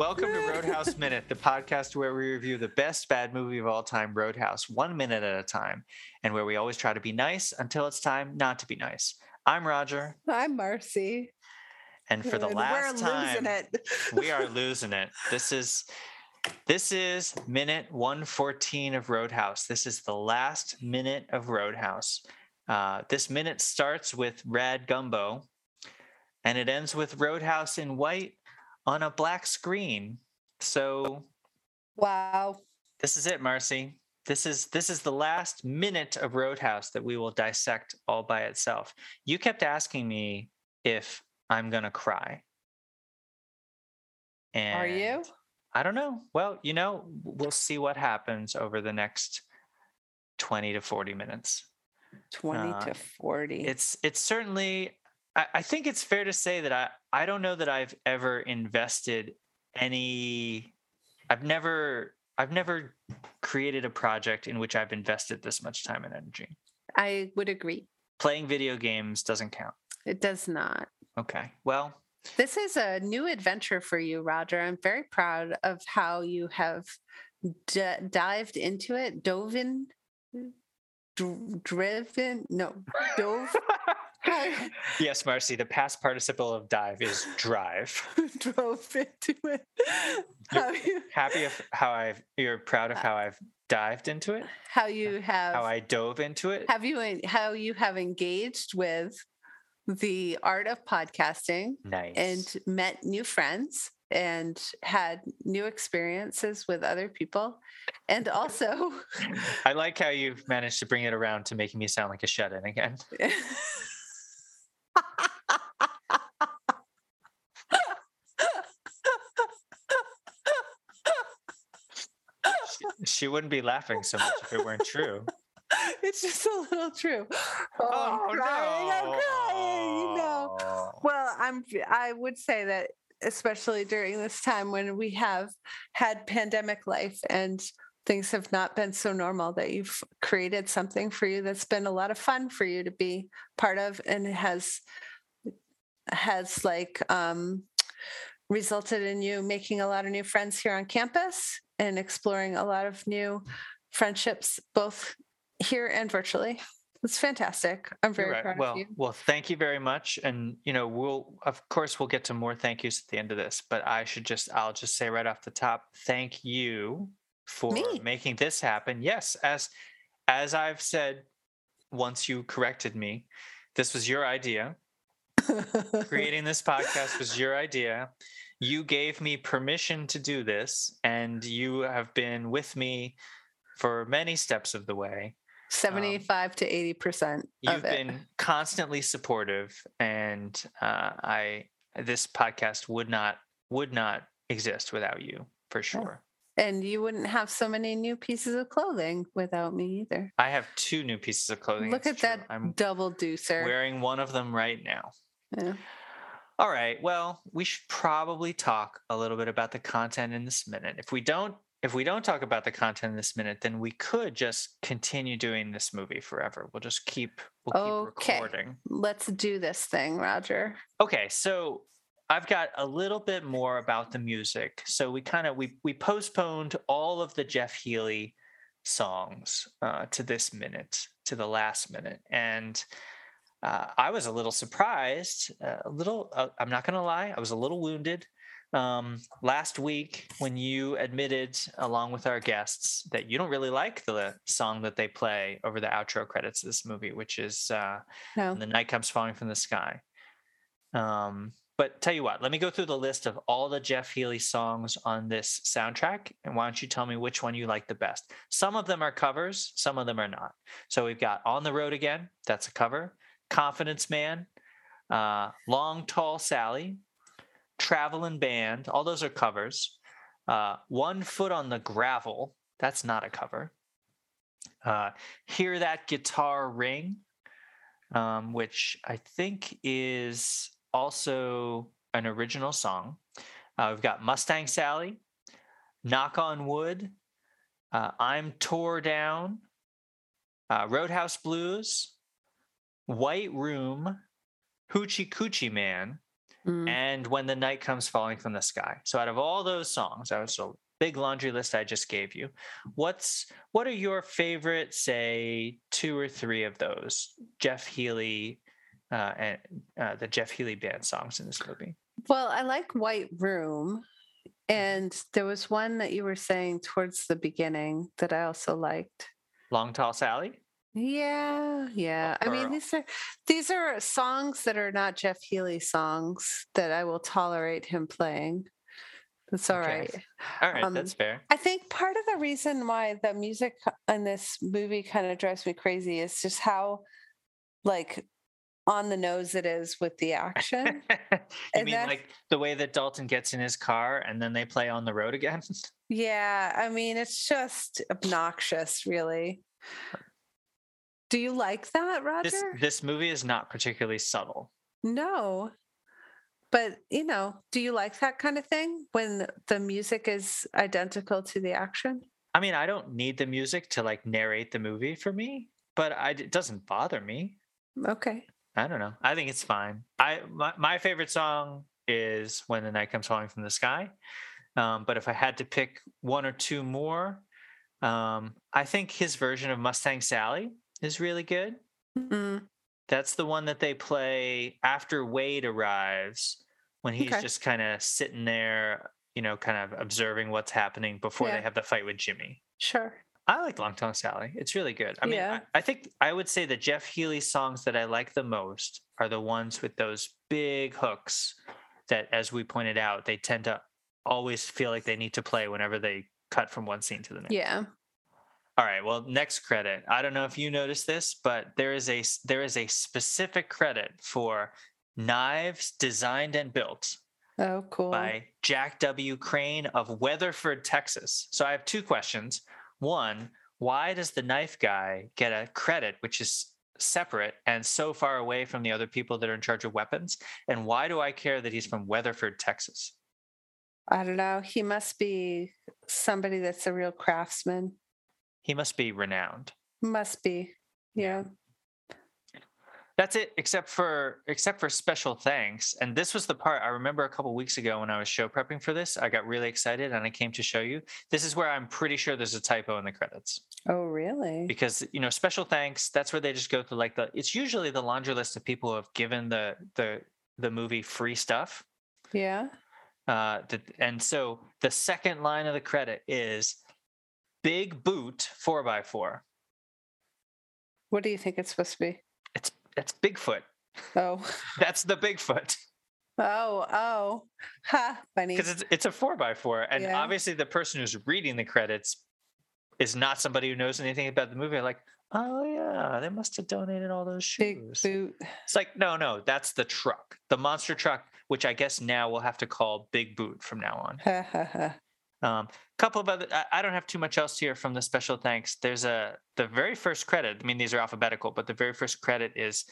Welcome to Roadhouse Minute, the podcast where we review the best bad movie of all time, Roadhouse, one minute at a time, and where we always try to be nice until it's time not to be nice. I'm Roger. I'm Marcie. And for the And last we're time, losing it. we are losing it. This is this is minute 114 of Roadhouse. This is the last minute of Roadhouse. Uh, this minute starts with Rad Gumbo, and it ends with Roadhouse in white on a black screen. So Wow. this is it, Marcie. This is this is the last minute of Roadhouse that we will dissect all by itself. You kept asking me if I'm gonna cry. And Are you? I don't know. Well, you know, we'll see what happens over the next 20 to 40 minutes. 20 Uh, to 40. It's it's certainly I, I think it's fair to say that I, I don't know that I've ever invested any I've never I've never created a project in which I've invested this much time and energy. I would agree. Playing video games doesn't count. It does not. Okay. Well, This is a new adventure for you, Roger. I'm very proud of how you have d- dived into it, dove in, dr- driven, no, dove, yes, Marcie, the past participle of dive is drive. drove into it. How you, Happy of how I've you're proud of uh, how I've dived into it, how you have how I dove into it. have you how you have engaged with the art of podcasting Nice. and met new friends and had new experiences with other people and also I like how you've managed to bring it around to making me sound like a shut in again. She, wouldn't be laughing so much if it weren't true. it's just a little true oh, I'm crying, I'm crying, you know no. Well, I'm I would say that especially during this time when we have had pandemic life and things have not been so normal that you've created something for you that's been a lot of fun for you to be part of and has has like um resulted in you making a lot of new friends here on campus and exploring a lot of new friendships both here and virtually. It's fantastic. I'm very right. proud Well, of you. well, thank you very much. And you know, we'll of course we'll get to more thank yous at the end of this, but I should just I'll just say right off the top, thank you for Me. making this happen. Yes, as as I've said once you corrected me, this was your idea. Creating this podcast was your idea. You gave me permission to do this, and you have been with me for many steps of the way. 75 to 80% You've it. been constantly supportive, and uh, I this podcast would not would not exist without you for sure. And you wouldn't have so many new pieces of clothing without me either. I have two new pieces of clothing. Look at true. that I'm double deucer. wearing one of them right now. Yeah. All right. Well, we should probably talk a little bit about the content in this minute. If we don't if we don't talk about the content in this minute, then we could just continue doing this movie forever. We'll just keep we'll keep Okay. recording. Let's do this thing, Roger. Okay, so I've got a little bit more about the music. So we kind of we we postponed all of the Jeff Healey songs uh, to this minute, to the last minute, and uh, I was a little surprised. Uh, a little, uh, I'm not going to lie, I was a little wounded. Um, last week, when you admitted, along with our guests, that you don't really like the song that they play over the outro credits of this movie, which is uh, No. the night comes falling from the sky. Um, but tell you what, let me go through the list of all the Jeff Healey songs on this soundtrack, and why don't you tell me which one you like the best? Some of them are covers, some of them are not. So we've got "On the Road Again," that's a cover. "Confidence Man," uh, "Long Tall Sally," "Traveling Band," all those are covers. Uh, "One Foot on the Gravel," that's not a cover. Uh, "Hear That Guitar Ring," um, which I think is also an original song. Uh, we've got Mustang Sally, Knock on Wood, uh, I'm Tore Down, uh, Roadhouse Blues, White Room, Hoochie Coochie Man, Mm. and When the Night Comes Falling from the Sky. So out of all those songs, that was a big laundry list I just gave you. What's what are your favorite, say, two or three of those Jeff Healey uh, and uh, the Jeff Healey band songs in this movie? Well, I like White Room. And there was one that you were saying towards the beginning that I also liked. Long Tall Sally? Yeah, yeah. I mean, these are these are songs that are not Jeff Healey songs that I will tolerate him playing. That's all Okay. right. All right, Um, that's fair. I think part of the reason why the music in this movie kind of drives me crazy is just how like on the nose it is with the action. you and mean like the way that Dalton gets in his car and then they play on the road again? yeah, I mean, it's just obnoxious, really. Do you like that, Roger? this this movie is not particularly subtle. No. But, you know, do you like that kind of thing when the music is identical to the action? I mean, I don't need the music to like narrate the movie for me, but I, it doesn't bother me. Okay. I don't know. I think it's fine. I my, my favorite song is "When the Night Comes Falling from the Sky," um, but if I had to pick one or two more, um, I think his version of Mustang Sally is really good. Mm, That's the one that they play after Wade arrives, when he's Okay. just kind of sitting there, you know, kind of observing what's happening before Yeah. they have the fight with Jimmy. sure. I like Long Tall Sally. It's really good. I mean, Yeah. I, I think I would say the Jeff Healey songs that I like the most are the ones with those big hooks that, as we pointed out, they tend to always feel like they need to play whenever they cut from one scene to the next. Yeah. All right. Well, next credit. I don't know if you noticed this, but there is a there is a specific credit for knives designed and built Oh, cool. by Jack W. Crane of Weatherford, Texas. So I have two questions. One, why does the knife guy get a credit which is separate and so far away from the other people that are in charge of weapons? And why do I care that he's from Weatherford, Texas? I don't know. He must be somebody that's a real craftsman. He must be renowned. Must be. Yeah. That's it, except for except for special thanks. And this was the part I remember a couple weeks ago when I was show prepping for this. I got really excited and I came to show you. This is where I'm pretty sure there's a typo in the credits. Oh, really? because you know special thanks that's where they just go through like the it's usually the laundry list of people who have given the the the movie free stuff Yeah. uh and so the second line of the credit is big boot 4x4 What do you think it's supposed to be? it's it's bigfoot Oh. that's the bigfoot Oh, oh. Ha, funny. because it's it's a 4x4 and Yeah. obviously the person who's reading the credits is not somebody who knows anything about the movie like oh yeah they must have donated all those shoes. Big boot. It's like, no, no, that's the truck, the monster truck, which I guess now we'll have to call Big Boot from now on. Ha. Um, couple of other, I, I don't have too much else here from the special thanks. There's a the very first credit. I mean, these are alphabetical, but the very first credit is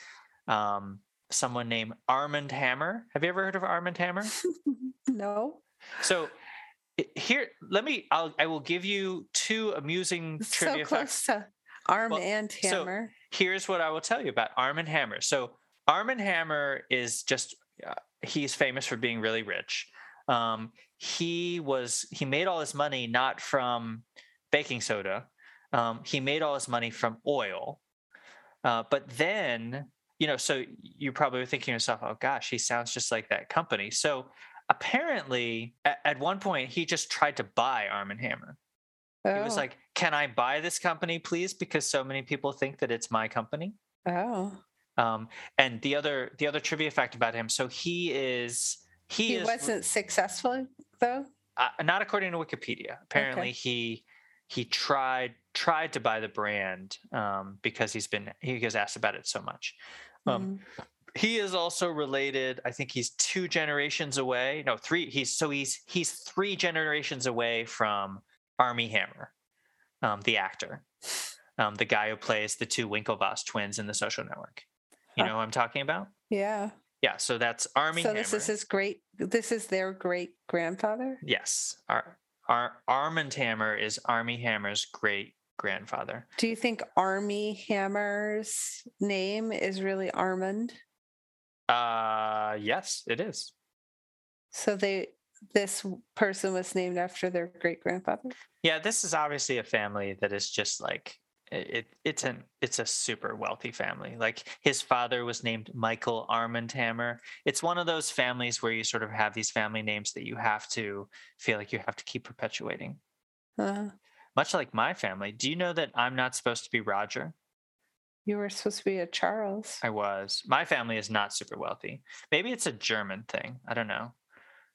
um, someone named Armand Hammer. Have you ever heard of Armand Hammer? no. So here, let me. I'll, I will give you two amusing So trivia close facts. to arm Well, and so- here's what I will tell you about Armand Hammer. So Armand Hammer is just uh, he's famous for being really rich. Um, he was he made all his money not from baking soda. Um, he made all his money from oil. Uh, but then you know, so you probably were thinking to yourself, "Oh gosh, he sounds just like that company." So apparently, at, at one point, he just tried to buy Arm and Hammer. He was Oh, like, "Can I buy this company, please?" Because so many people think that it's my company. oh. Um, and the other the other trivia fact about him, so he is he, He is wasn't successful though. uh, not according to Wikipedia. Apparently, he he tried tried to buy the brand um, because he's been he gets asked about it so much. Um, Mm. he is also related. I think he's two generations away. No, three. He's so he's he's three generations away from Armie Hammer, um, the actor, um, the guy who plays the two Winklevoss twins in The Social Network. You Huh. know who I'm talking about? yeah. Yeah. So that's Armie so Hammer. this is his great. This is their great grandfather. yes. Our, our Armand Hammer is Armie Hammer's great grandfather. Do you think Armie Hammer's name is really Armand? Uh, yes, it is. So they this person was named after their great grandfather. Yeah, this is obviously a family that is just like it, it it's an it's a super wealthy family. Like his father was named Michael Armand Hammer. It's one of those families where you sort of have these family names that you have to feel like you have to keep perpetuating. Uh, Much like my family. Do you know that I'm not supposed to be Roger? you were supposed to be a Charles. I was. My family is not super wealthy. Maybe it's a German thing. I don't know.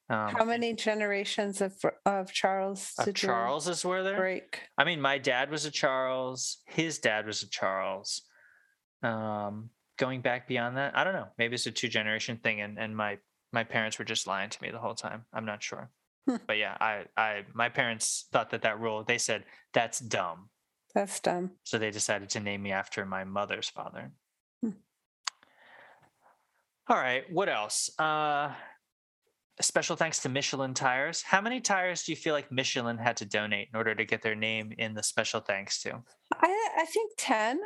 Um, How many generations of of Charles of Charleses were there? break? I mean, my dad was a Charles. His dad was a Charles. Um, going back beyond that, I don't know. Maybe it's a two generation thing, and and my my parents were just lying to me the whole time. I'm not sure. Hmm. But yeah, I I my parents thought that that rule. They said that's dumb, That's dumb. so they decided to name me after my mother's father. Hmm. All right, what else? Uh, special thanks to Michelin tires. How many tires do you feel like Michelin had to donate in order to get their name in the special thanks to? I I think ten.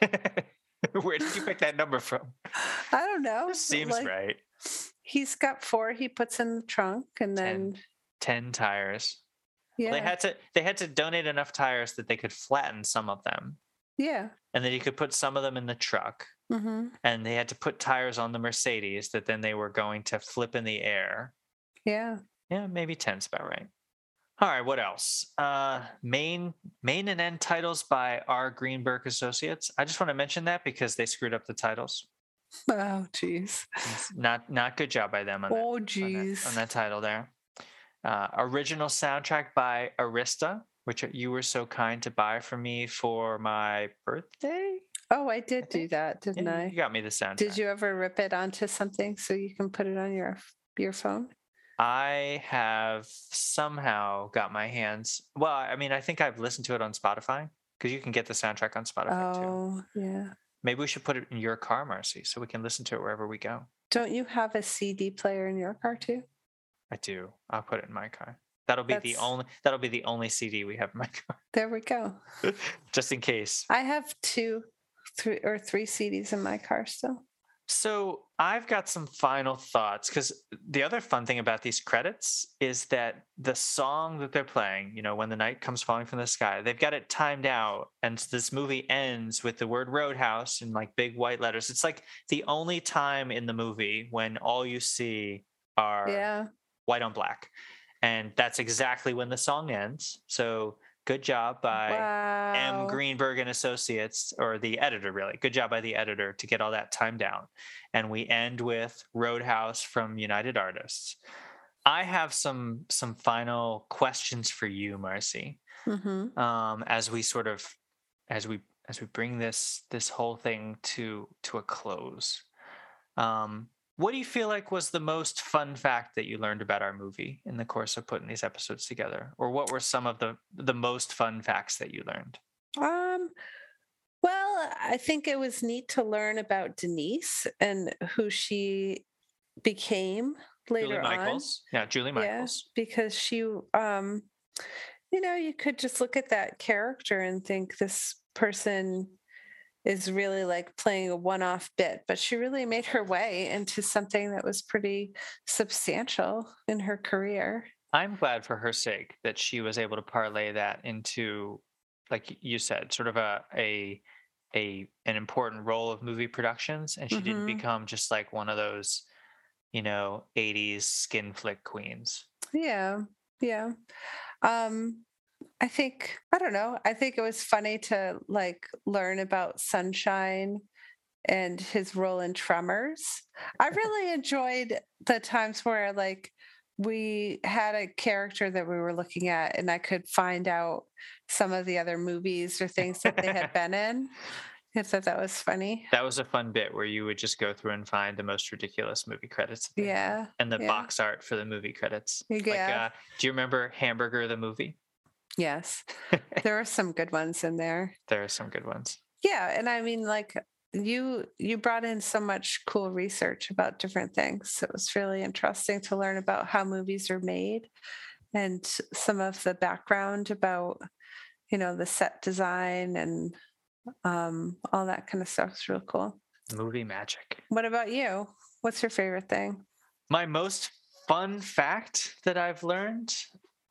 Where did you pick that number from? I don't know. This seems like, right. He's got four he puts in the trunk and then 10 tires. yeah. They had to they had to donate enough tires that they could flatten some of them. yeah. And then you could put some of them in the truck. Hmm And they had to put tires on the Mercedes that then they were going to flip in the air. Yeah. Yeah, maybe 10's about right. All right, what else? Uh main main and end titles by R. Greenberg Associates. I just want to mention that because they screwed up the titles. Oh jeez. Not not good job by them on that. Oh on that, jeez. on that title there. Uh, original soundtrack by Arista, which you were so kind to buy for me for my birthday. Oh, I did do that, didn't Yeah, I? You got me the soundtrack. Did you ever rip it onto something so you can put it on your your phone? I have somehow got my hands. Well, I mean, I think I've listened to it on Spotify because you can get the soundtrack on Spotify too. Oh, yeah. Maybe we should put it in your car, Marcie, so we can listen to it wherever we go. Don't you have a CD player in your car too? I do. I'll put it in my car. That'll be the only. That'll be the only CD we have in my car, There we go. just in case. I have two, three or three CDs in my car still. So I've got some final thoughts because the other fun thing about these credits is that the song that they're playing, you know, when the night comes falling from the sky, they've got it timed out, and this movie ends with the word Roadhouse in like big white letters. It's like the only time in the movie when all you see are Yeah. white on black, and that's exactly when the song ends. So good job by. wow. M. Greenberg and Associates, or the editor, really. Good job by the editor to get all that time down. And we end with Roadhouse from United Artists. I have some some final questions for you, Marcie, hmm um, as we sort of as we as we bring this this whole thing to to a close. Um, what do you feel like was the most fun fact that you learned about our movie in the course of putting these episodes together, or what were some of the the most fun facts that you learned? Um, well, I think it was neat to learn about Denise and who she became later Julie on. Michaels. Yeah, Julie Michaels. because she um you know you could just look at that character and think this person is really like playing a one-off bit but she really made her way into something that was pretty substantial in her career I'm glad for her sake that she was able to parlay that into, like you said, sort of a a a an important role of movie productions, and she didn't Mhm. become just like one of those, you know, '80s skin flick queens. yeah yeah um i think i don't know i think it was funny to like learn about sunshine and his role in tremors i really enjoyed the times where like we had a character that we were looking at and i could find out some of the other movies or things that they had been in i thought that was funny That was a fun bit where you would just go through and find the most ridiculous movie credits. that they had, yeah And the yeah. box art for the movie credits. Like, Yeah. uh, do you remember Hamburger the movie? Yes there are some good ones in there There are some good ones. yeah and i mean like you you brought in so much cool research about different things it was really interesting to learn about how movies are made and some of the background about you know the set design and um all that kind of stuff is real cool Movie magic. what about you what's your favorite thing My most fun fact that I've learned.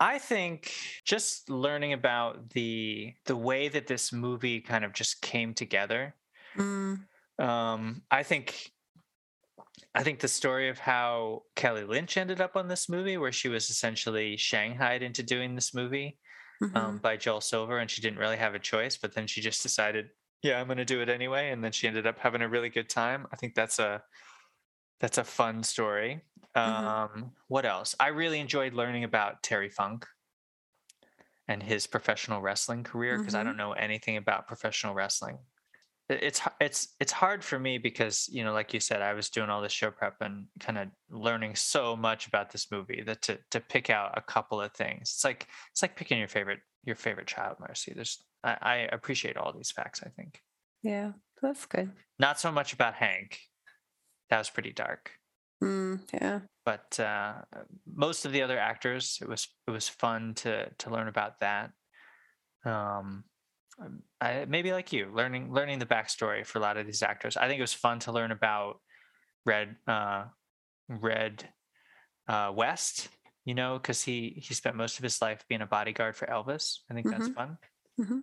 I think just learning about the the way that this movie kind of just came together. Mm, Um, I think I think the story of how Kelly Lynch ended up on this movie, where she was essentially shanghaied into doing this movie mhm. um, by Joel Silver, and she didn't really have a choice, but then she just decided, yeah, I'm going to do it anyway, and then she ended up having a really good time. I think that's a that's a fun story. Mhm. Um, what else? I really enjoyed learning about Terry Funk and his professional wrestling career because I Mhm. don't know anything about professional wrestling. It's it's it's hard for me because you know, like you said, I was doing all this show prep and kind of learning so much about this movie that to to pick out a couple of things. It's like it's like picking your favorite your favorite child, Marcie. There's I, I appreciate all these facts. I think Yeah, that's good. not so much about Hank. That was pretty dark. Mm, yeah. but uh, most of the other actors, it was it was fun to to learn about that. Um, um, I, maybe like you, learning learning the backstory for a lot of these actors. I think it was fun to learn about Red uh, Red uh, West. You know, because he he spent most of his life being a bodyguard for Elvis. I think that's fun. Mhm.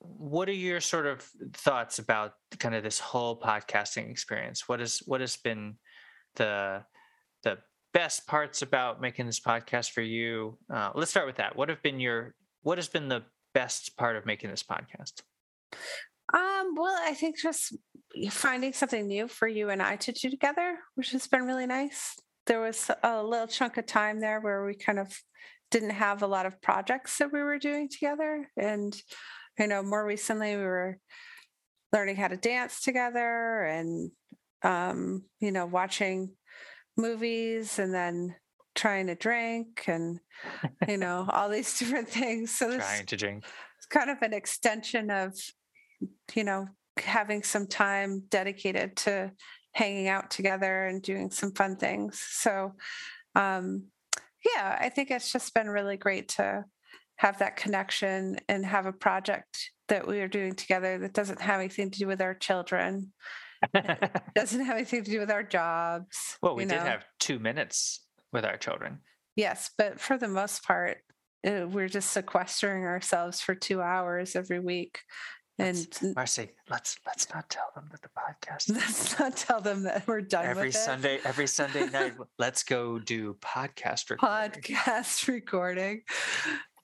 What are your sort of thoughts about kind of this whole podcasting experience? What is what has been the the best parts about making this podcast for you? Uh, let's start with that. What have been your what has been the best part of making this podcast? Um, well, I think just finding something new for you and I to do together, which has been really nice. There was a little chunk of time there where we kind of didn't have a lot of projects that we were doing together. And, you know, more recently we were learning how to dance together and, um, you know, watching movies and then trying to drink and, you know, all these different things. So this Trying to drink. it's kind of an extension of you know having some time dedicated to hanging out together and doing some fun things so um yeah i think it's just been really great to have that connection and have a project that we are doing together that doesn't have anything to do with our children doesn't have anything to do with our jobs well, we did know? have two minutes with our children. yes but for the most part uh, we're just sequestering ourselves for two hours every week and Let's- Marcie, let's let's not tell them that the podcast Let's not tell them that we're done every with it. Sunday every Sunday night. Let's go do podcast recording. podcast recording.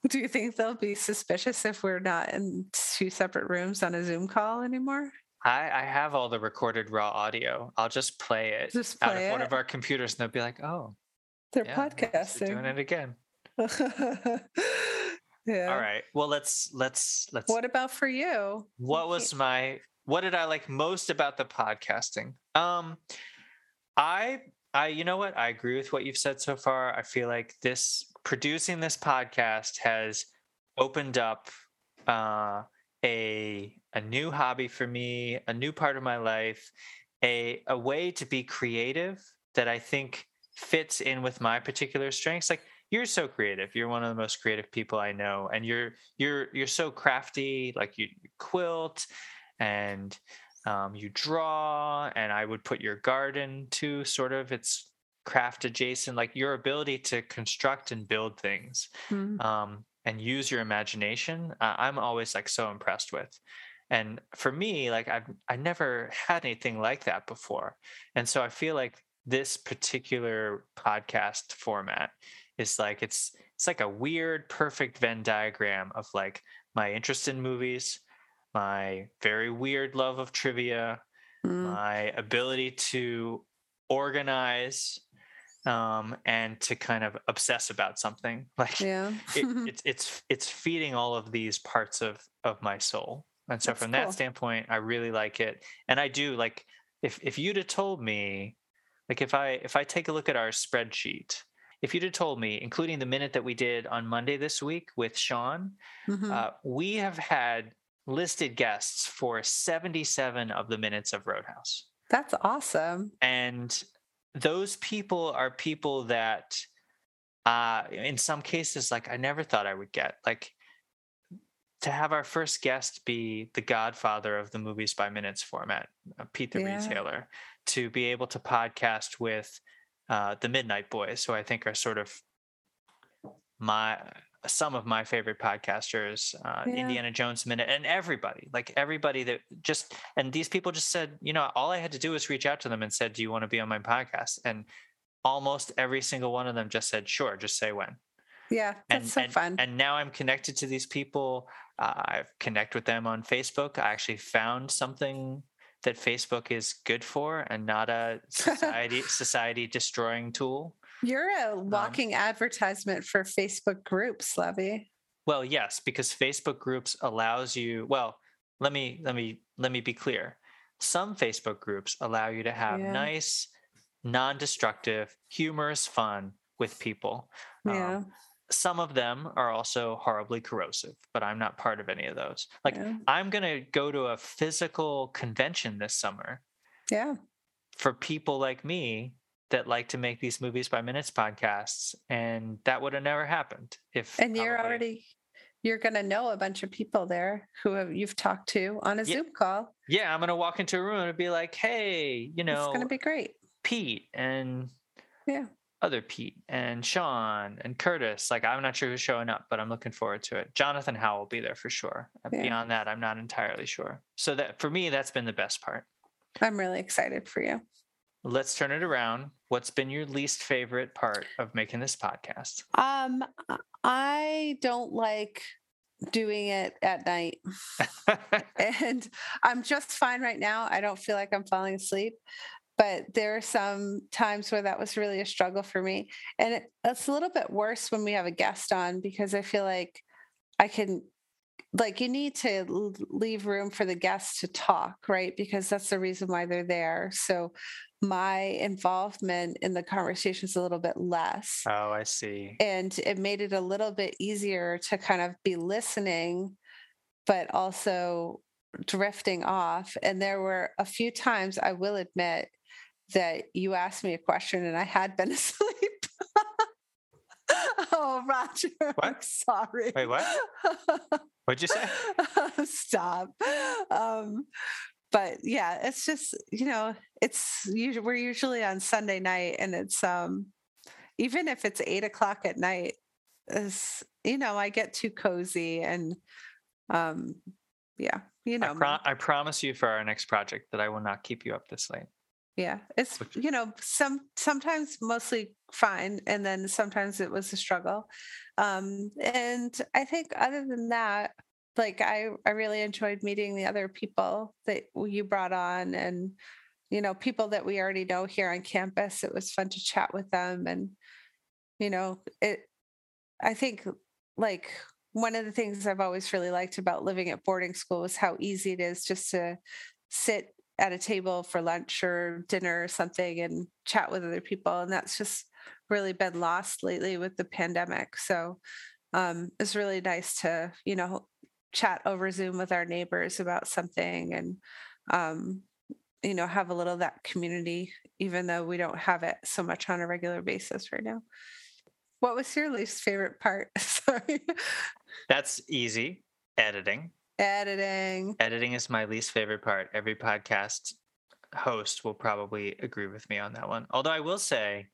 Do you think they'll be suspicious if we're not in two separate rooms on a Zoom call anymore? I, I have all the recorded raw audio. I'll just play it Just out play of one of our computers, and they'll be like, "Oh, They're yeah, they're doing it again." yeah. All right. Well, let's let's let's. What about for you? what was my what did I like most about the podcasting? Um, I I you know what I agree with what you've said so far. I feel like this producing this podcast has opened up uh, a a new hobby for me, a new part of my life, a a way to be creative that I think fits in with my particular strengths. Like you're so creative. You're one of the most creative people I know, and you're you're you're so crafty. Like you, you quilt and um, you draw, and I would put your garden to Sort of, it's craft adjacent. Like your ability to construct and build things Mm, um, and use your imagination uh, i'm always like so impressed with. And for me like i've i never had anything like that before. And so i feel like this particular podcast format is like it's it's like a weird perfect venn diagram of like my interest in movies my very weird love of trivia mm, my ability to organize um, and to kind of obsess about something like yeah. it, it's it's it's feeding all of these parts of of my soul and so That's from cool. that standpoint i really like it and i do like if if you'd have told me like if i if i take a look at our spreadsheet if you'd have told me including the minute that we did on monday this week with sean Mhm. uh, we have had listed guests for 77 of the minutes of roadhouse That's awesome. and those people are people that uh in some cases like i never thought i would get like to have our first guest be the godfather of the movies by minutes format uh, pete the Yeah. retailer to be able to podcast with uh, the Midnight Boys, who I think are sort of my some of my favorite podcasters, uh, Yeah. Indiana Jones Minute, and everybody, like everybody that just, and these people just said, you know, all I had to do was reach out to them and said, do you want to be on my podcast? And almost every single one of them just said, sure, just say when. Yeah, And, that's so and, fun. and now I'm connected to these people. Uh, I've connect with them on Facebook. I actually found something that Facebook is good for and not a society society destroying tool. You're um a walking advertisement for Facebook groups, Levy. Well, yes, because Facebook groups allows you. Well, let me let me let me be clear. Some Facebook groups allow you to have Yeah. nice, non-destructive, humorous fun with people. Um, Yeah. some of them are also horribly corrosive, but I'm not part of any of those. Like yeah. I'm gonna go to a physical convention this summer yeah. for people like me that like to make these movies by minutes podcasts, and that would have never happened if. And you're probably- already you're gonna know a bunch of people there who have, you've talked to on a Yeah. Zoom call. Yeah, I'm gonna walk into a room and be like, "Hey, you know, It's gonna be great. Pete and Yeah. other Pete and Sean and Curtis. Like, I'm not sure who's showing up, but I'm looking forward to it. Jonathan Howe will be there for sure. Yeah. Beyond that, I'm not entirely sure. So that for me, that's been the best part. I'm really excited for you. Let's turn it around. What's been your least favorite part of making this podcast? Um, I don't like doing it at night. and I'm just fine right now. I don't feel like I'm falling asleep. But there are some times where that was really a struggle for me. And it, it's a little bit worse when we have a guest on because I feel like I can, like, you need to leave room for the guests to talk, right? Because that's the reason why they're there. So my involvement in the conversation is a little bit less oh, I see. and it made it a little bit easier to kind of be listening but also drifting off and there were a few times i will admit that you asked me a question and i had been asleep oh roger i'm What? sorry Wait, what? What'd you say? stop um but yeah it's just you know it's usually we're usually on sunday night and it's um even if it's eight o'clock at night is you know i get too cozy and um yeah you know I, pro- I promise you for our next project that I will not keep you up this late. Yeah it's you know some sometimes mostly fine and then sometimes it was a struggle. Um and i think other than that like i i really enjoyed meeting the other people that you brought on and you know people that we already know here on campus it was fun to chat with them and you know it i think like one of the things i've always really liked about living at boarding school is how easy it is just to sit at a table for lunch or dinner or something and chat with other people and that's just really been lost lately with the pandemic so um, it's really nice to you know chat over zoom with our neighbors about something and um, you know have a little of that community even though we don't have it so much on a regular basis right now what was your least favorite part sorry That's easy. Editing. Editing Editing is my least favorite part. Every podcast host will probably agree with me on that one. Although I will say,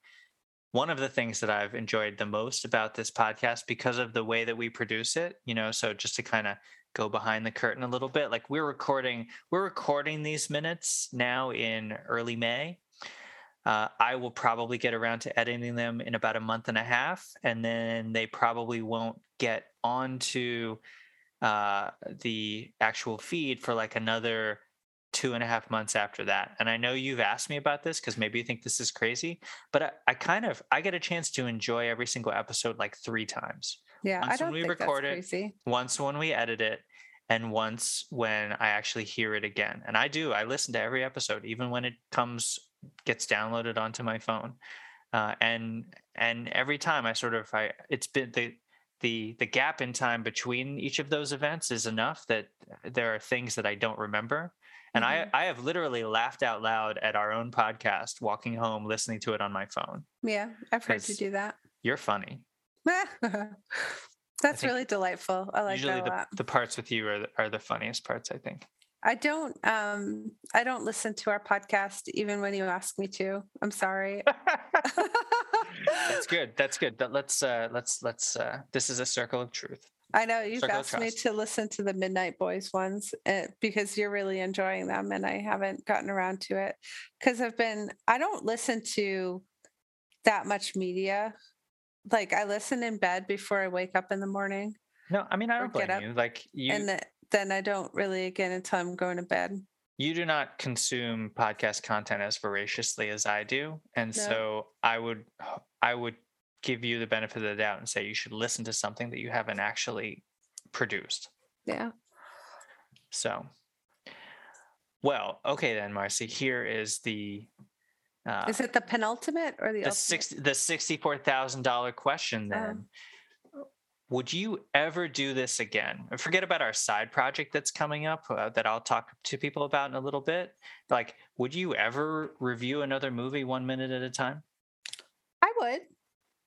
one of the things that I've enjoyed the most about this podcast because of the way that we produce it, you know, so just to kind of go behind the curtain a little bit, like we're recording, we're recording these minutes now in early May. Uh, I will probably get around to editing them in about a month and a half, and then they probably won't get onto uh, the actual feed for like another two and a half months after that. And I know you've asked me about this because maybe you think this is crazy, but I, I kind of I get a chance to enjoy every single episode like three times. yeah i once when don't we think that's record it, crazy Once when we edit it, and once when I actually hear it again. And I do. I listen to every episode, even when it comes gets downloaded onto my phone. Uh, and and every time I sort of I it's been the the the gap in time between each of those events is enough that there are things that I don't remember. And Mhm. I I have literally laughed out loud at our own podcast walking home listening to it on my phone. yeah i've heard you do that You're funny. That's really delightful. I like Usually that a the, lot. the parts with you are the, are the funniest parts, I think. I don't um I don't listen to our podcast even when you ask me to. I'm sorry. That's good. That's good. But let's uh let's let's uh this is a circle of truth. I know you've Circle asked me to listen to the Midnight Boys ones uh, because you're really enjoying them, and I haven't gotten around to it because I've been. I don't listen to that much media. Like I listen in bed before I wake up in the morning, No, I mean I don't blame get up you. Like you and th- then I don't really again until I'm going to bed. You do not consume podcast content as voraciously as I do. And No. so I would I would give you the benefit of the doubt and say you should listen to something that you haven't actually produced. Yeah. So well, okay then, Marcie. Here is the uh, Is it the penultimate or the, the ultimate? six the sixty-four thousand dollar question Oh. then. Would you ever do this again? And Forget about our side project that's coming up uh, that I'll talk to people about in a little bit. Like, would you ever review another movie one minute at a time? I would.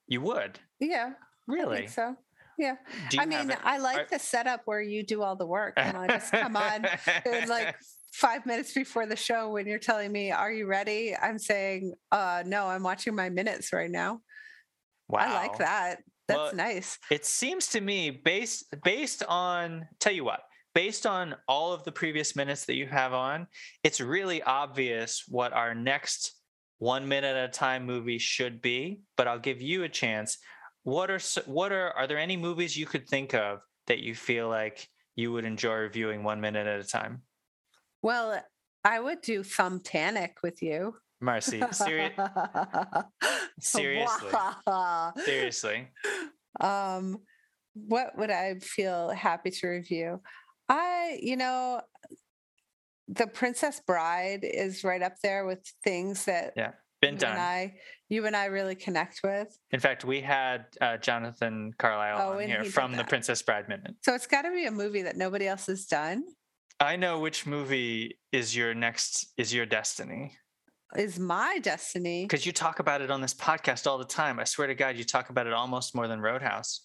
You would, Yeah. I really? think so. Yeah. I mean, it- I like are- the setup where you do all the work and I just come on and like five minutes before the show when you're telling me, "Are you ready?" I'm saying, "Uh, no, I'm watching my minutes right now." wow. I like that. That's Well, nice. It seems to me based based on tell you what, based on all of the previous minutes that you have on, it's really obvious what our next one minute at a time movie should be. But I'll give you a chance. What are what are are there any movies you could think of that you feel like you would enjoy reviewing one minute at a time? Well, I would do Thumbtanic with you. Marcie, seri- seriously, seriously. um what would i feel happy to review i you know the princess bride is right up there with things that Yeah, been you done. and i you and i really connect with In fact, we had uh, Jonathan Carlisle Oh, on here he from the. Princess Bride Minute. so it's got to be a movie that nobody else has done I know which movie is your next is your destiny is my destiny because you talk about it on this podcast all the time. I swear to God, you talk about it almost more than Roadhouse.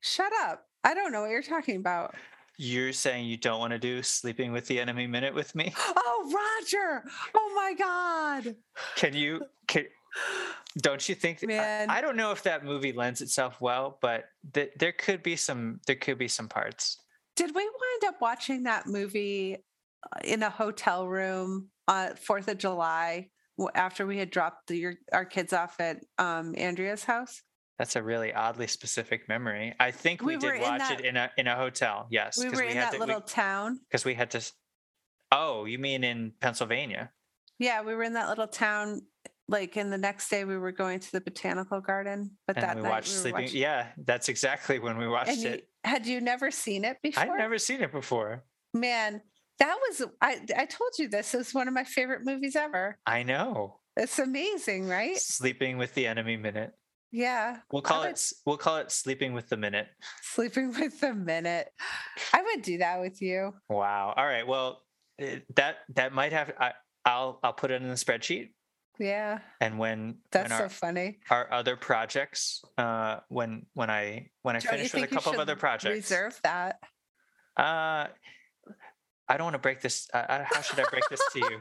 shut up i don't know what you're talking about You're saying you don't want to do Sleeping with the Enemy Minute with me? oh roger oh my god Can you? Can, don't you think? I- Man. I, don't know if that movie lends itself well, but th- there could be some. There could be some parts. Did we wind up watching that movie in a hotel room on Fourth of July after we had dropped the, your, our kids off at um, Andrea's house? That's a really oddly specific memory. I think we, We did in watch that- it in a in a hotel. Yes, We were in had that to, little town. because we had to. Oh, you mean in Pennsylvania? Yeah, we were in that little town. Like, and the next day we were going to the botanical garden. But And that we night watched we Sleeping. watching- Yeah, that's exactly when we watched And you, it. had you never seen it before? I'd never seen it before. Man, that was I. I told you this is one of my favorite movies ever. I know. It's amazing, right? Sleeping with the Enemy Minute. Yeah. We'll call would- it. We'll call it Sleeping with the Minute. Sleeping with the minute. I would do that with you. Wow. All right. Well, eh, that that might have. I, I'll I'll put it in the spreadsheet. Yeah, And when that's when so funny. our other projects, uh, when when I when I Don't finish with a couple of other projects, Reserve that. uh, I don't want to break this. Uh, uh, how should I break this to you?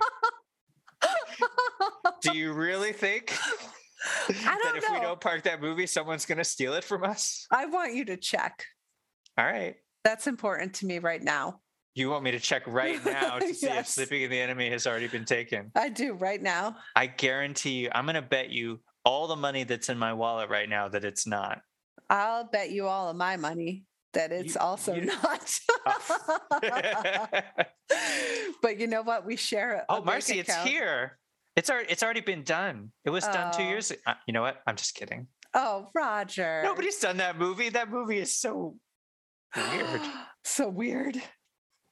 Do you really think that don't if we don't park that movie, someone's going to steal it from us? I want you to check. All right. That's important to me right now. You want me to check right now to see if Yes. Sleeping in the Enemy has already been taken? I do right now. I guarantee you, I'm going to bet you all the money that's in my wallet right now that it's not. I'll bet you all of my money that it's You- also you- not. oh, but you know what? We share a bank Marcie, it's here. It's already it's already been done. It was done two years. Uh, you know what? I'm just kidding. Oh, Roger. Nobody's done that movie. That movie is so weird. so weird.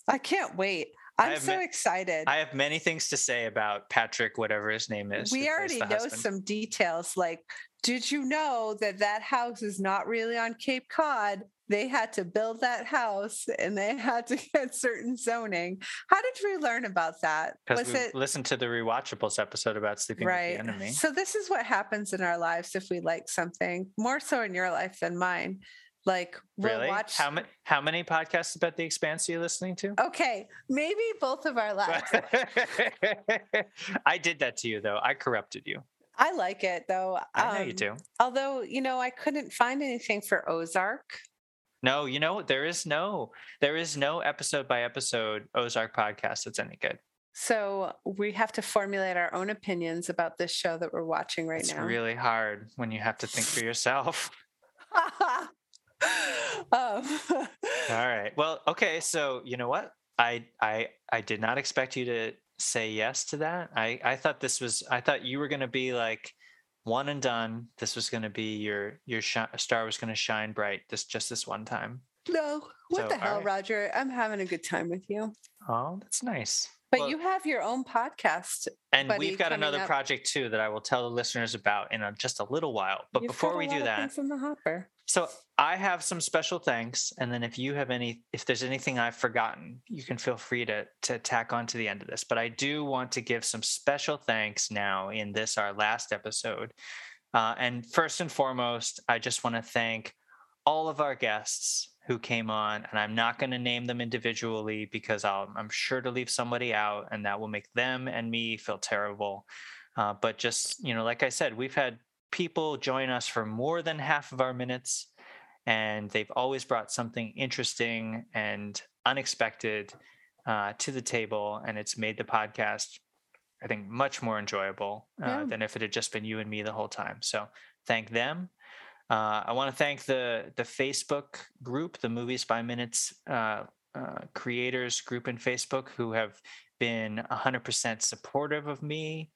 I can't wait. I'm so ma- excited. I have many things to say about Patrick, whatever his name is. we already know husband. some details like did you know that that house is not really on cape cod they had to build that house and they had to get certain zoning how did we learn about that because was we it listened to the rewatchables episode about sleeping with right the enemy. so this is what happens in our lives if we like something more so in your life than mine Like we'll Really? watch. How many how many podcasts about the expanse are you listening to? Okay, maybe both of our lives. I did that to you though. I corrupted you. I like it though. I know you Um, do. Although you know, I couldn't find anything for Ozark. No, you know there is no there is no episode by episode Ozark podcast that's any good. So we have to formulate our own opinions about this show that we're watching right it's now. It's really hard when you have to think for yourself. um, All right. Well, okay. So you know what? I I I did not expect you to say yes to that. I I thought this was. I thought you were going to be like one and done. This was going to be your your shi- star was going to shine bright. This just this one time. no, what So, the hell, right. Roger? I'm having a good time with you. Oh, that's nice. But Well- you have your own podcast. And we've got another up. project too that I will tell the listeners about in a, just a little while. But You've before we do that, things in the hopper. So I have some special thanks, and then if you have any, if there's anything I've forgotten, you can feel free to to tack on to the end of this. But I do want to give some special thanks now in this our last episode. Uh, and first and foremost, I just want to thank all of our guests who came on, and I'm not going to name them individually because I'll, I'm sure to leave somebody out, and that will make them and me feel terrible. Uh, but just you know, like I said, we've had people join us for more than half of our minutes and they've always brought something interesting and unexpected uh, to the table and it's made the podcast i think much more enjoyable uh, Yeah. than if it had just been you and me the whole time so thank them uh, i want to thank the the facebook group the movies by minutes uh, uh, creators group in facebook who have been 100% supportive of me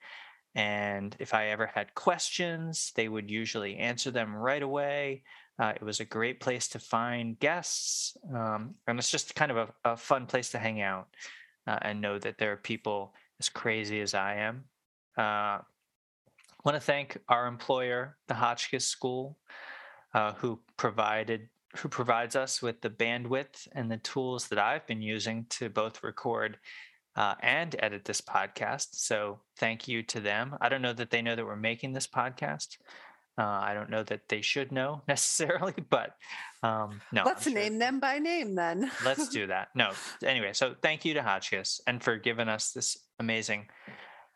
and if I ever had questions, they would usually answer them right away. Uh, it was a great place to find guests. Um, and it's just kind of a, a fun place to hang out uh, and know that there are people as crazy as I am. Uh, I want to thank our employer, the Hotchkiss School, uh, who provided who provides us with the bandwidth and the tools that I've been using to both record uh, and edit this podcast. So thank you to them. I don't know that they know that we're making this podcast. Uh, I don't know that they should know necessarily, but um, no. Let's sure- name them by name then. Let's do that. No. Anyway, so thank you to Hotchkiss and for giving us this amazing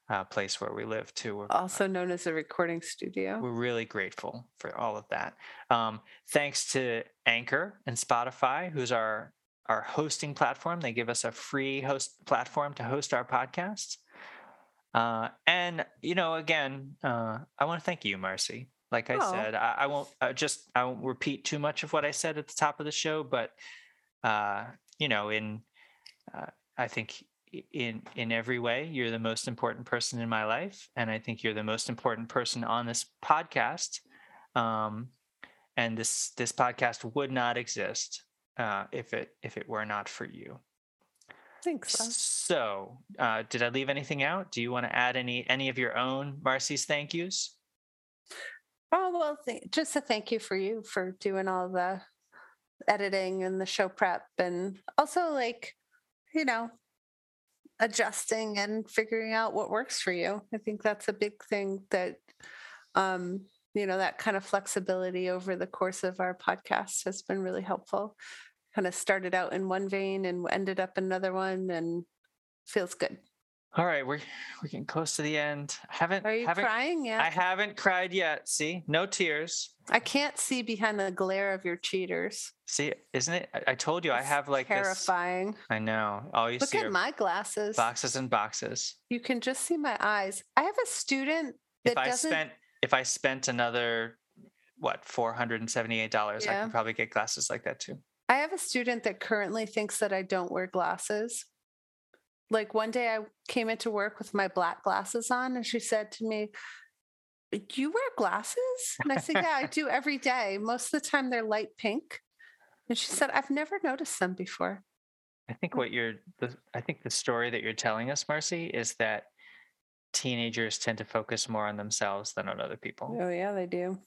uh, place where we live too. We're, also known as a recording studio. we're really grateful for all of that. Um, thanks to Anchor and Spotify, who's our our hosting platform. They give us a free host platform to host our podcasts. Uh, and you know, again, uh, I want to thank you, Marcie. Like I Oh. said, I, I won't uh, just I won't repeat too much of what I said at the top of the show, but uh, you know, in uh, I think in in every way, you're the most important person in my life, and I think you're the most important person on this podcast. Um, and this this podcast would not exist uh, if it if it were not for you. Thanks. So, uh, did I leave anything out? Do you want to add any any of your own Marcie's thank yous? Oh well, th- just a thank you for you for doing all the editing and the show prep, and also like, you know, adjusting and figuring out what works for you. I think that's a big thing that, um, you know, that kind of flexibility over the course of our podcast has been really helpful. Kind of started out in one vein and ended up in another one, and feels good. All right, we're we're getting close to the end. I haven't Are you haven't crying yet? I haven't cried yet. See, no tears. I can't see behind the glare of your cheaters. See, isn't it? I, I told you I have like this. terrifying. I know. All you Look see at my glasses. boxes and boxes. You can just see my eyes. I have a student that If I doesn't. spent if I spent another what four hundred and seventy eight dollars, I Yeah. could probably get glasses like that too. I have a student that currently thinks that I don't wear glasses. Like one day I came into work with my black glasses on, and she said to me, You wear glasses? And I said, Yeah, I do every day. Most of the time they're light pink. And she said, I've never noticed them before. I think what you're the I think the story that you're telling us, Marcie, is that teenagers tend to focus more on themselves than on other people. Oh, yeah, they do.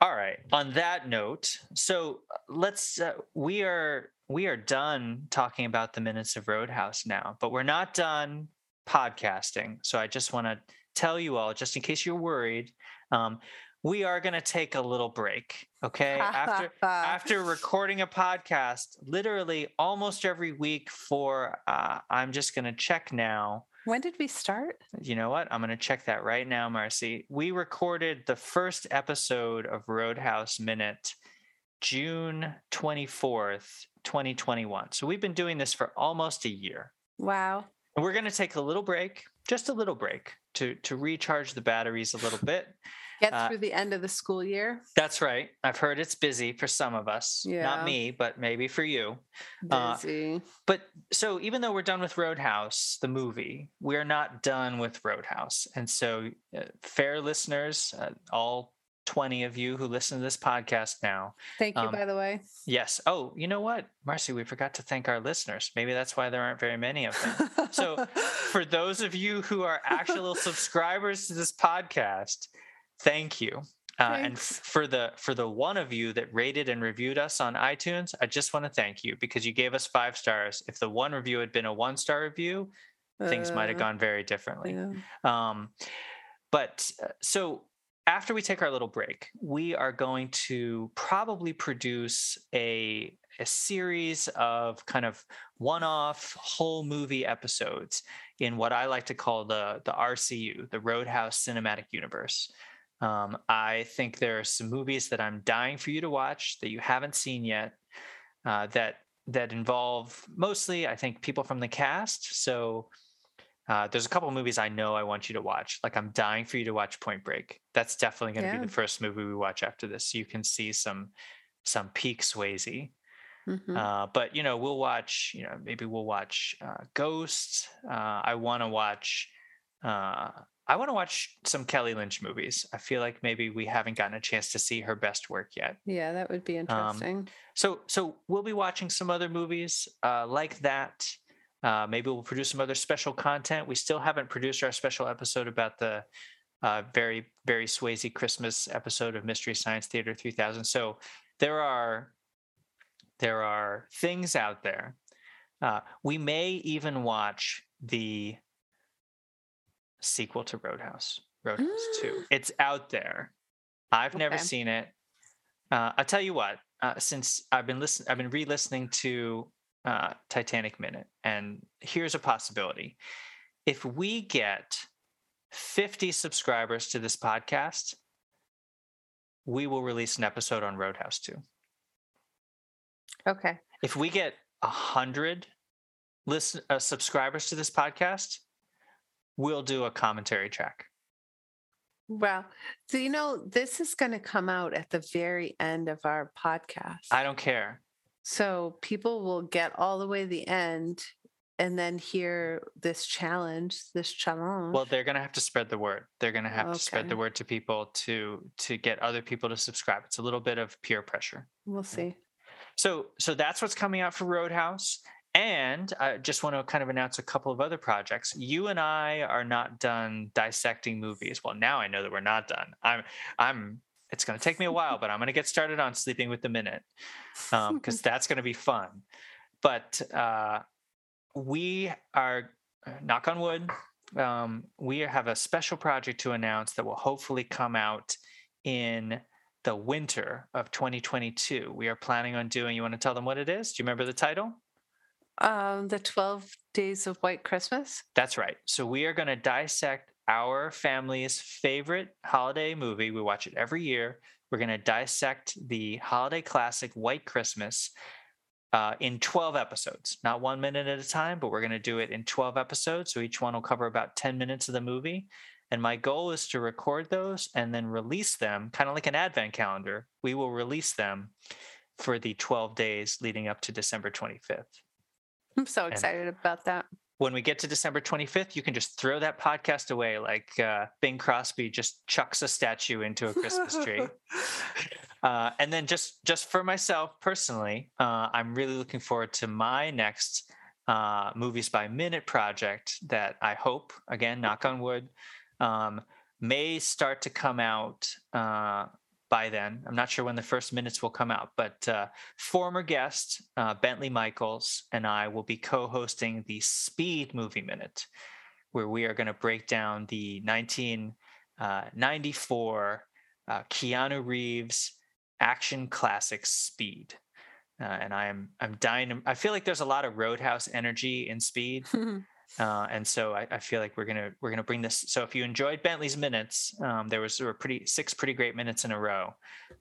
All right. On that note, so uh, let's uh, we are we are done talking about the minutes of Roadhouse now, but we're not done podcasting. So I just want to tell you all, just in case you're worried, um, we are going to take a little break. Okay. after after recording a podcast literally almost every week for, uh, I'm just going to check now. When did we start? You know what? I'm going to check that right now, Marcie. We recorded the first episode of Roadhouse Minute June 24th, 2021. So we've been doing this for almost a year. Wow. And we're going to take a little break, just a little break to to recharge the batteries a little bit. Get uh, through the end of the school year. That's right. I've heard it's busy for some of us. Yeah. Not me, but maybe for you. Uh, busy. Uh, but so even though we're done with Roadhouse, the movie, we're not done with Roadhouse. And so, uh, fair listeners, uh, all 20 of you who listen to this podcast now. Thank you, um, by the way. Yes. Oh, you know what, Marcie, we forgot to thank our listeners. Maybe that's why there aren't very many of them. so, for those of you who are actual subscribers to this podcast, thank you. Uh, and for the for the one of you that rated and reviewed us on iTunes, I just want to thank you because you gave us five stars. If the one review had been a one star review, uh, things might have uh, gone very differently. Yeah. Um, but uh, so after we take our little break, we are going to probably produce a, a series of kind of one off whole movie episodes in what I like to call the, the RCU, the Roadhouse Cinematic Universe. Um, I think there are some movies that I'm dying for you to watch that you haven't seen yet uh, that that involve mostly, I think, people from the cast. So uh, there's a couple movies I know I want you to watch. Like I'm dying for you to watch Point Break. That's definitely going to yeah. be the first movie we watch after this. So you can see some some peak Swayze. Mm-hmm. Uh, but you know, we'll watch. You know, maybe we'll watch uh, Ghost. Uh, I want to watch. I want to watch some Kelly Lynch movies. I feel like maybe we haven't gotten a chance to see her best work yet. Yeah, that would be um, interesting. Um, so, so we'll be watching some other movies uh, like that. Uh, maybe we'll produce some other special content. We still haven't produced our special episode about the uh, very, very Swayze Christmas episode of Mystery Science Theater 3000. So there are there are things out there. Uh, we may even watch the sequel to Roadhouse, Roadhouse 2. It's out there. I've okay. never seen it. Uh, I'll tell you what. Uh, since I've been listening, I've been re-listening to uh, Titanic Minute. And here's a possibility if we get 50 subscribers to this podcast, we will release an episode on Roadhouse 2. Okay. If we get 100 listen uh, subscribers to this podcast, we'll do a commentary track. Well, so you know, this is going to come out at the very end of our podcast. I don't care. So people will get all the way to the end and then hear this challenge, this challenge. Well, they're going to have to spread the word. They're going to have okay. to spread the word to people to to get other people to subscribe. It's a little bit of peer pressure. We'll see. So so that's what's coming out for Roadhouse. And I just want to kind of announce a couple of other projects. You and I are not done dissecting movies. Well, now I know that we're not done. I'm I'm it's going to take me a while, but I'm going to get started on Sleeping with the Minute because um, that's going to be fun. But uh, we are, uh, knock on wood, um, we have a special project to announce that will hopefully come out in the winter of 2022. We are planning on doing, you want to tell them what it is? Do you remember the title? Um, the 12 Days of White Christmas. That's right. So we are going to dissect our family's favorite holiday movie. We watch it every year. We're going to dissect the holiday classic White Christmas uh, in 12 episodes, not one minute at a time, but we're going to do it in 12 episodes. So each one will cover about 10 minutes of the movie. And my goal is to record those and then release them, kind of like an advent calendar. We will release them for the 12 days leading up to December 25th. I'm so excited and, about that when we get to December 25th, you can just throw that podcast away like uh, Bing Crosby just chucks a statue into a Christmas tree. uh, and then just just for myself personally, uh, I'm really looking forward to my next uh, movies by minute project that I hope, again, knock on wood, um, may start to come out uh, by then. I'm not sure when the first minutes will come out, but uh, former guest uh, Bentley Michaels and I will be co hosting the Speed Movie Minute, where we are going to break down the 1994 uh, Keanu Reeves action classic Speed. Uh, and I'm I'm dying. I feel like there's a lot of Roadhouse energy in Speed, uh, and so I, I, feel like we're gonna we're gonna bring this. So if you enjoyed Bentley's minutes, um, there was there were pretty six pretty great minutes in a row.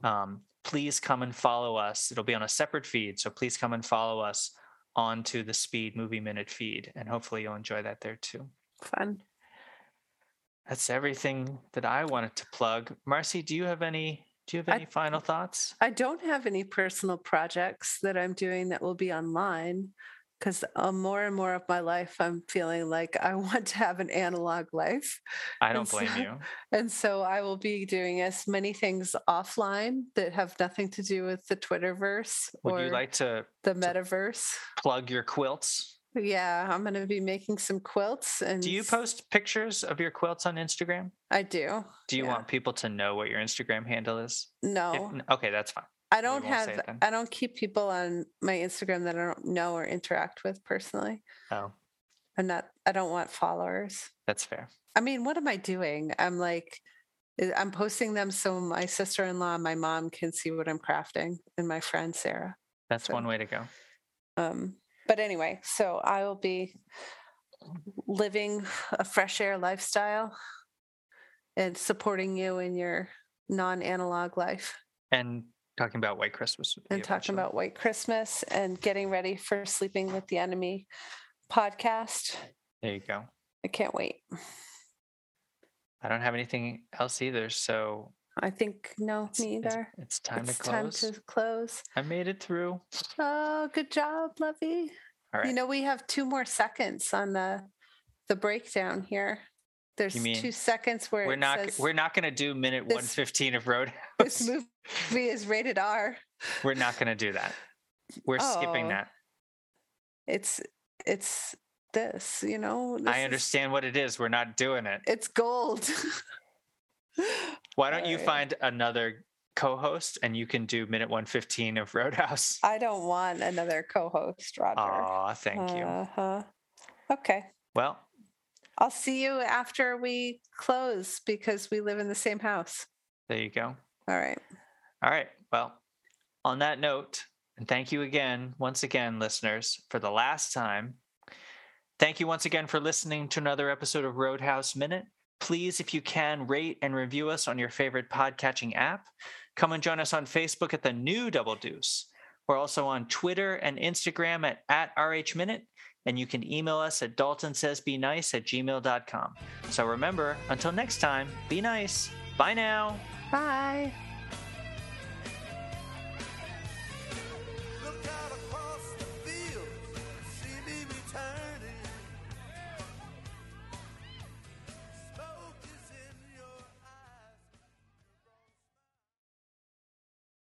Um, please come and follow us. It'll be on a separate feed, so please come and follow us onto the Speed Movie Minute feed, and hopefully you'll enjoy that there too. Fun. That's everything that I wanted to plug. Marcie, do you have any do you have any I, final thoughts? I don't have any personal projects that I'm doing that will be online because uh, more and more of my life, I'm feeling like I want to have an analog life. I don't blame so, you. And so I will be doing as many things offline that have nothing to do with the Twitterverse Would or you like to the metaverse. To plug your quilts. Yeah, I'm going to be making some quilts. And do you post pictures of your quilts on Instagram? I do. Do you yeah. want people to know what your Instagram handle is? No. If, okay, that's fine. I don't have. I don't keep people on my Instagram that I don't know or interact with personally. Oh. I'm not. I don't want followers. That's fair. I mean, what am I doing? I'm like, eh, I'm posting them so my sister-in-law, my mom can see what I'm crafting, and my friend Sarah. That's so, one way to go. Um, but anyway, so I will be living a fresh air lifestyle and supporting you in your non-analog life. And talking about White Christmas. And talking about White Christmas and getting ready for Sleeping with the Enemy podcast. There you go. I can't wait. I don't have anything else either. So I think no, it's, me either. It's, it's time it's to close. Time to close. I made it through. Oh, good job, Lovey. All right. You know, we have two more seconds on the the breakdown here. There's mean, two seconds where we're not says, we're not going to do minute one fifteen of Roadhouse. This movie is rated R. We're not going to do that. We're oh, skipping that. It's it's this, you know. This I understand is, what it is. We're not doing it. It's gold. Why don't you find another co-host and you can do minute 115 of Roadhouse? I don't want another co-host, Roger. Oh, thank you. Uh-huh. Okay. Well, I'll see you after we close because we live in the same house. There you go. All right. All right. Well, on that note, and thank you again, once again, listeners, for the last time. Thank you once again for listening to another episode of Roadhouse Minute. Please, if you can, rate and review us on your favorite podcatching app. Come and join us on Facebook at the new Double Deuce. We're also on Twitter and Instagram at, at RH Minute and you can email us at daltonsaysbenice at gmail.com. So remember, until next time, be nice. Bye now. Bye.